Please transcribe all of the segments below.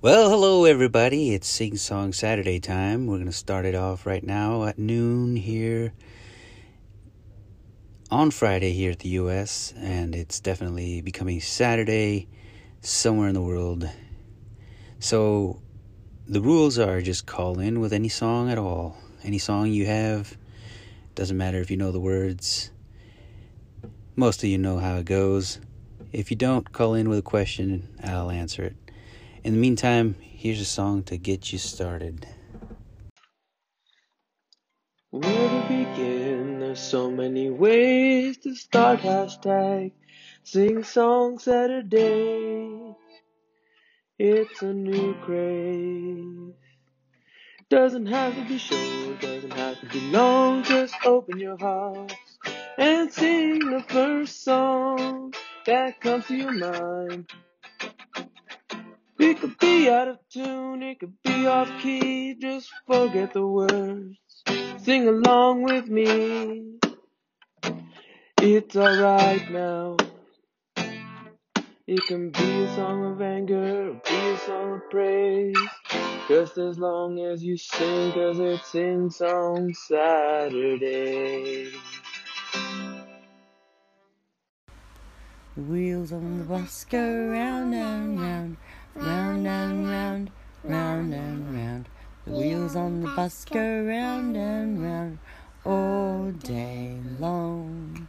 Well, hello everybody. It's Sing Song Saturday time. We're going to start it off right now at noon here on Friday here at the US, and it's definitely becoming Saturday somewhere in the world. So, the rules are just call in with any song at all. Any song you have. Doesn't matter if you know the words. Most of you know how it goes. If you don't, call in with a question, I'll answer it. In the meantime, here's a song to get you started. Where to begin? There's so many ways to start hashtag Sing Song Saturday. It's a new craze. Doesn't have to be short, doesn't have to be long, just open your heart and sing the first song that comes to your mind. It could be out of tune, it could be off key, just forget the words. Sing along with me. It's alright now. It can be a song of anger, be a song of praise. Just as long as you sing, cause it's Sing Song Saturday. The wheels on the bus go round and round, round and round, round and round. The wheels on the bus go round and round all day long.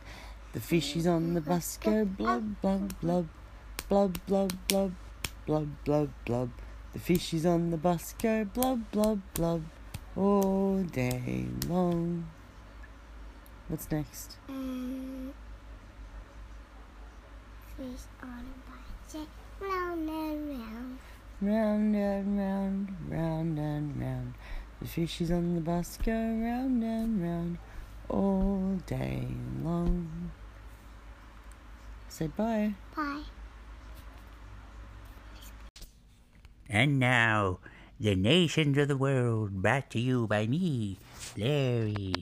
The fishies on the bus go blub, blub, blub, blub, blub, blub, blub, blub, blub. The fishies on the bus go blub, blub, blub all day long. What's next? Um, fish on a budget, round and round. Round and round, round and round. The fishies on the bus go round and round all day long. Say bye. Bye. And now, the nations of the world brought to you by me, Larry.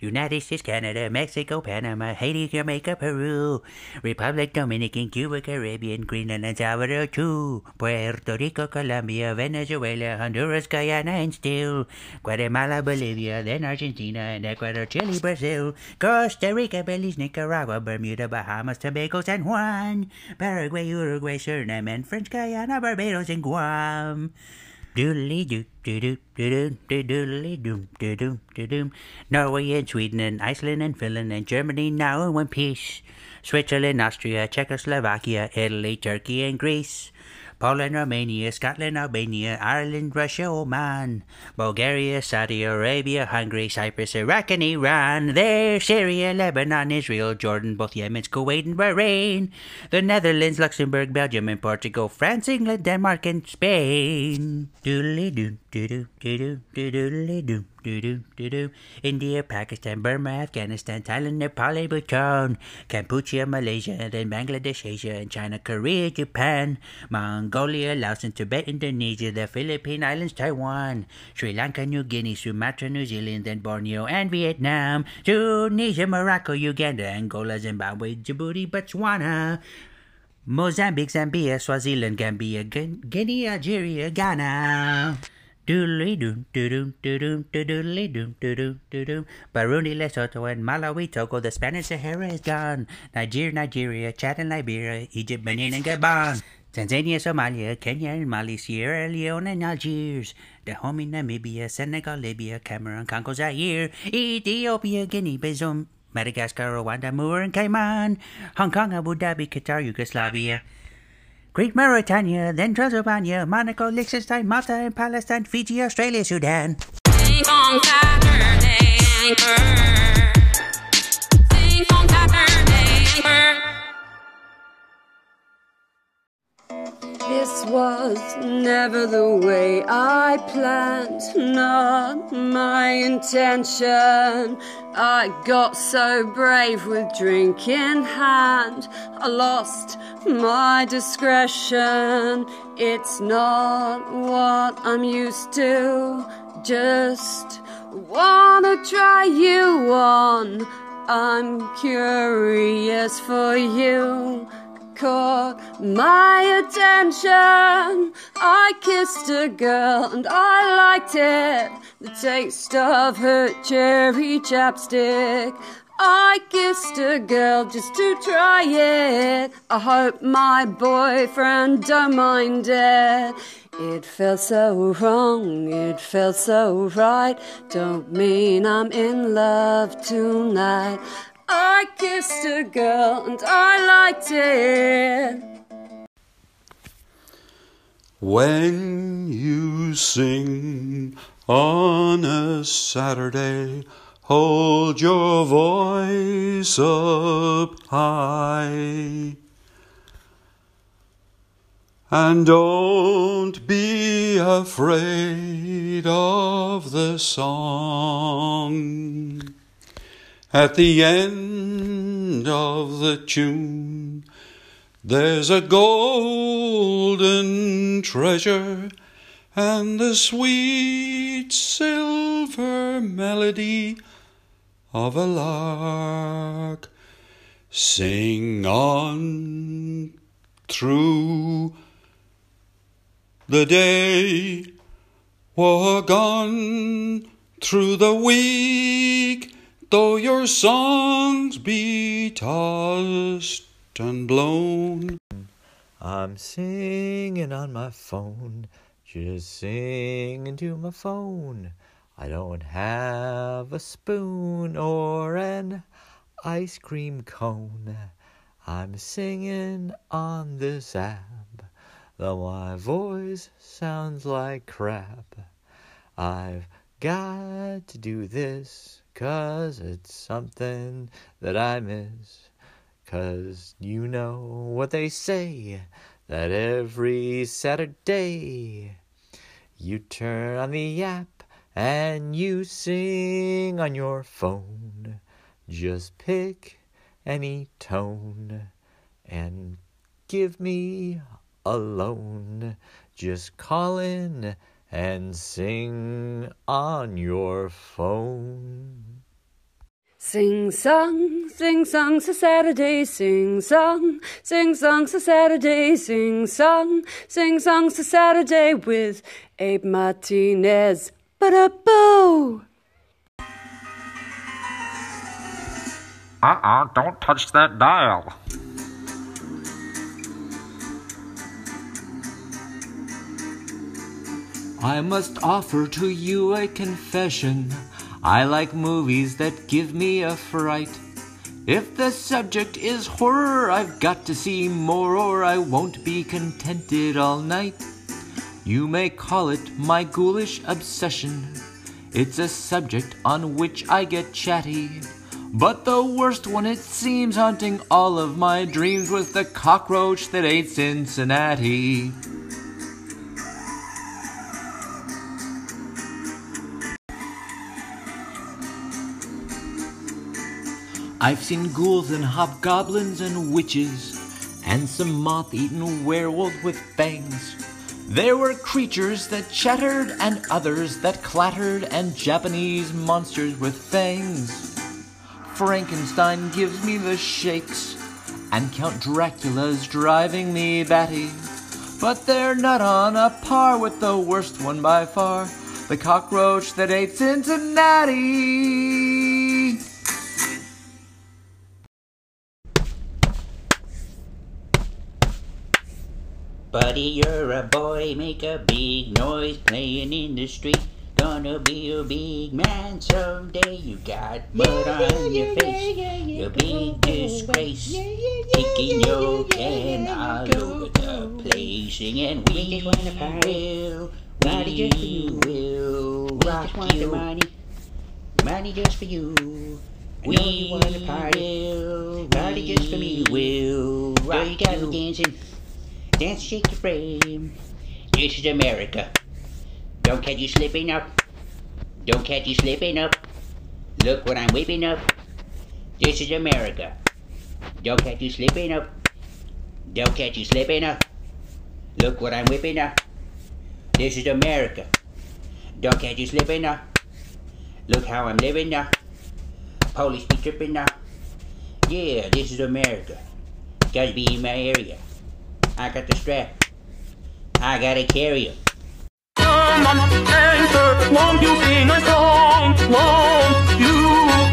United States, Canada, Mexico, Panama, Haiti, Jamaica, Peru, Republic Dominican, Cuba, Caribbean, Greenland, and Salvador too, Puerto Rico, Colombia, Venezuela, Honduras, Guyana, and still Guatemala, Bolivia, then Argentina, and Ecuador, Chile, Brazil, Costa Rica, Belize, Nicaragua, Bermuda, Bahamas, Tobago, San Juan, Paraguay, Uruguay, Suriname, and French Guyana, Barbados, and Guam. Doodly doo doo doo doo doo doodly doo doo doo doo. Norway and Sweden and Iceland and Finland and Germany now in one piece. Switzerland, Austria, Czechoslovakia, Italy, Turkey and Greece. Poland, Romania, Scotland, Albania, Ireland, Russia, Oman, Bulgaria, Saudi Arabia, Hungary, Cyprus, Iraq, and Iran. There, Syria, Lebanon, Israel, Jordan, both Yemen, Kuwait, and Bahrain. The Netherlands, Luxembourg, Belgium, and Portugal, France, England, Denmark, and Spain. Doodly doo doo doo doo doo doodly doo doo doo doo doo. India, Pakistan, Burma, Afghanistan, Thailand, Nepal, Bhutan, Cambodia, Malaysia, then Bangladesh, Asia, and China, Korea, Japan, Mongolia, Laos, and Tibet, Indonesia, the Philippine Islands, Taiwan, Sri Lanka, New Guinea, Sumatra, New Zealand, then Borneo, and Vietnam, Tunisia, Morocco, Uganda, Angola, Zimbabwe, Djibouti, Botswana, Mozambique, Zambia, Swaziland, Gambia, Gu- Guinea, Algeria, Ghana. Doodly doo doo doo doo doo doo doodly doo doo doo doo doo. Burundi, Lesotho, and Malawi, Togo. The Spanish Sahara is gone. Nigeria, Nigeria, Chad and Liberia, Egypt, Benin, and Gabon. Tanzania, Somalia, Kenya, and Mali, Sierra Leone, and Algiers. Dahomey, Namibia, Senegal, Libya, Cameroon, Congo, Zaire, Ethiopia, Guinea, Bissau, Madagascar, Rwanda, Moor, and Cayman. Hong Kong, Abu Dhabi, Qatar, Yugoslavia. Great Mauritania, then Transylvania, Monaco, Liechtenstein, Malta, and Palestine, Fiji, Australia, Sudan. Was never the way I planned, not my intention. I got so brave with drink in hand, I lost my discretion. It's not what I'm used to, just wanna try you on. I'm curious for you. Caught my attention. I kissed a girl and I liked it. The taste of her cherry chapstick. I kissed a girl just to try it. I hope my boyfriend don't mind it. It felt so wrong, it felt so right. Don't mean I'm in love tonight. I kissed a girl and I liked it. When you sing on a Saturday, hold your voice up high. And don't be afraid of the song. At the end of the tune, there's a golden treasure and the sweet silver melody of a lark. Sing on through the day, walk on through the week, though your songs be tossed and blown. I'm singing on my phone, just singing to my phone. I don't have a spoon or an ice cream cone. I'm singing on this app, though my voice sounds like crap. I've got to do this, cause it's something that I miss. Cause you know what they say, that every Saturday you turn on the app and you sing on your phone. Just pick any tone and give me a loan. Just call in and sing on your phone. Sing song, sing songs a Saturday, sing song, sing songs a Saturday, sing song, sing songs a Saturday with Abe Martinez. Ba-da-boo! Uh-uh, don't touch that dial. I must offer to you a confession. I like movies that give me a fright. If the subject is horror, I've got to see more or I won't be contented all night. You may call it my ghoulish obsession. It's a subject on which I get chatty. But the worst one, it seems, haunting all of my dreams was the cockroach that ate Cincinnati. I've seen ghouls and hobgoblins and witches, and some moth eaten werewolves with fangs. There were creatures that chattered, and others that clattered, and Japanese monsters with fangs. Frankenstein gives me the shakes, and Count Dracula's driving me batty. But they're not on a par with the worst one by far the cockroach that ate Cincinnati. Buddy, you're a boy, make a big noise playing in the street. Gonna be a big man someday. You got mud on your face, you big disgrace. Kicking your can all over the place, singing we will, we will rock you. Money, money just for you. We will party, Money just for me. Will rock you. got me dancing. Dance, shake your frame. This is America. Don't catch you slipping up. Don't catch you slipping up. Look what I'm whipping up. This is America. Don't catch you slipping up. Don't catch you slipping up. Look what I'm whipping up. This is America. Don't catch you slipping up. Look how I'm living now. Police be tripping now. Yeah, this is America. Gotta be in my area. I got the strap. I gotta carry him. Answer, won't you sing a song? Won't you?